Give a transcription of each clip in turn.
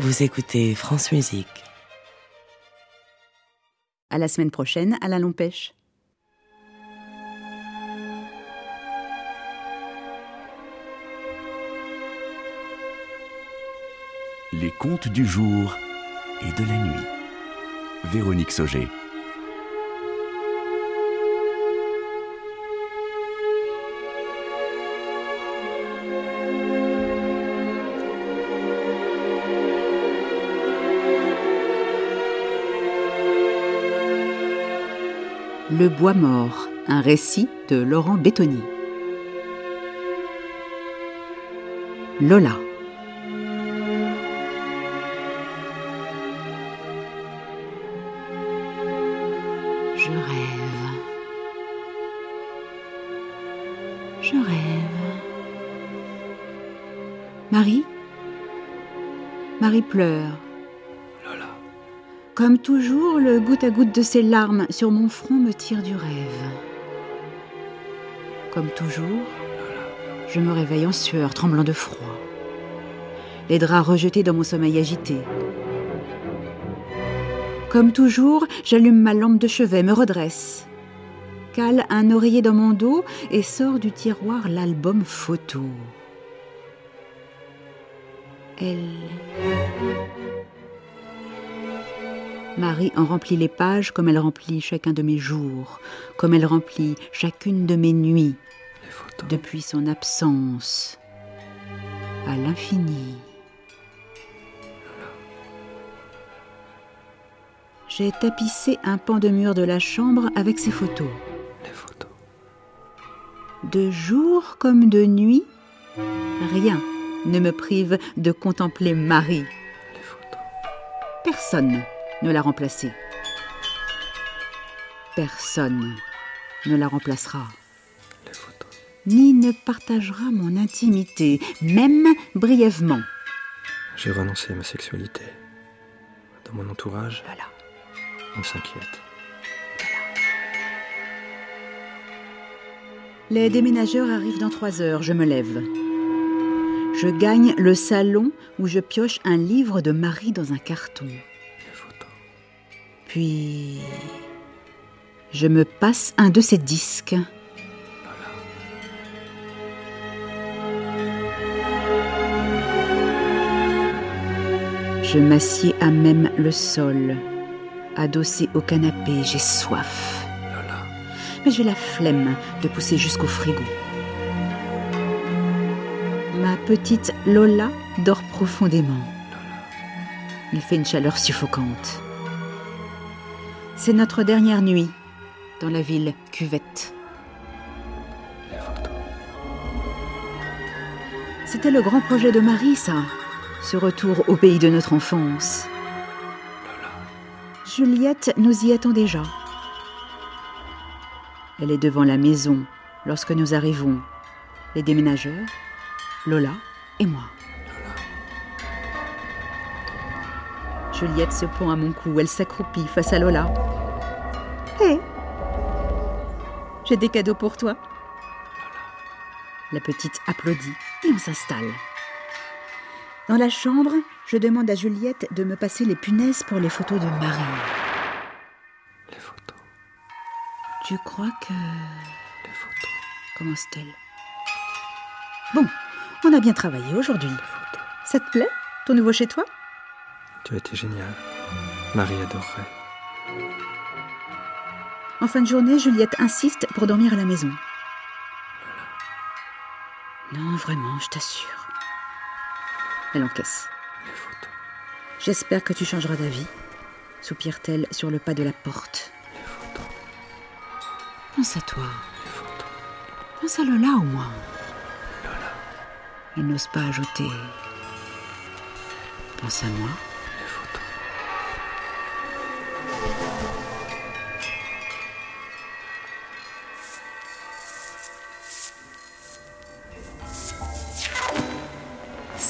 Vous écoutez France Musique. À la semaine prochaine à la Lompêche. Les contes du jour et de la nuit. Véronique Sauger. Le bois mort, un récit de Laurent Bétoni. Lola. Je rêve. Je rêve. Marie? Marie pleure. Comme toujours, le goutte à goutte de ses larmes sur mon front me tire du rêve. Comme toujours, je me réveille en sueur, tremblant de froid. Les draps rejetés dans mon sommeil agité. Comme toujours, j'allume ma lampe de chevet, me redresse, cale un oreiller dans mon dos et sors du tiroir l'album photo. Elle Marie en remplit les pages comme elle remplit chacun de mes jours, comme elle remplit chacune de mes nuits, depuis son absence à l'infini. J'ai tapissé un pan de mur de la chambre avec ses photos. De jour comme de nuit, rien ne me prive de contempler Marie. Personne ne l'a remplacée. Personne ne la remplacera. Ni ne partagera mon intimité, même brièvement. J'ai renoncé à ma sexualité. Dans mon entourage, Voilà. on s'inquiète. Les déménageurs arrivent dans trois heures, je me lève. Je gagne le salon où je pioche un livre de Marie dans un carton. Puis je me passe un de ces disques. Je m'assieds à même le sol, adossé au canapé, j'ai soif. Mais j'ai la flemme de pousser jusqu'au frigo. Ma petite Lola dort profondément. Il fait une chaleur suffocante. C'est notre dernière nuit dans la ville cuvette. C'était le grand projet de Marie, ça. Ce retour au pays de notre enfance. Juliette nous y attend déjà. Elle est devant la maison lorsque nous arrivons. Les déménageurs, Lola et moi. Juliette se pend à mon cou, elle s'accroupit face à Lola. Hé? J'ai des cadeaux pour toi. La petite applaudit et on s'installe. Dans la chambre, je demande à Juliette de me passer les punaises pour les photos de Marie. Les photos. Tu crois que... Les photos. commence-t-elle. Bon, on a bien travaillé aujourd'hui. Les photos. Ça te plaît, ton nouveau chez toi? Tu as été génial. Marie adorerait. En fin de journée, Juliette insiste pour dormir à la maison. Non, vraiment, je t'assure. Elle encaisse. Les photos. J'espère que tu changeras d'avis, soupire-t-elle sur le pas de la porte. Les photos. Pense à toi. Les photos. Pense à Lola au moins. Elle n'ose pas ajouter. Pense à moi.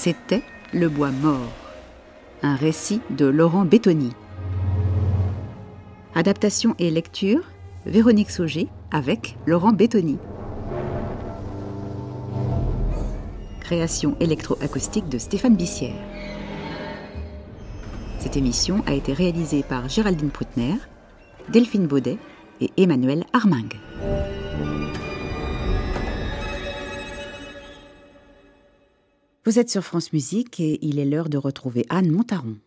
C'était Le Bois Mort, un récit de Laurent Bétoni. Adaptation et lecture, Véronique Sauger avec Laurent Bétoni. Création électroacoustique de Stéphane Bissière. Cette émission a été réalisée par Géraldine Proutner, Delphine Baudet et Emmanuel Armingue. Vous êtes sur France Musique et il est l'heure de retrouver Anne Montaron.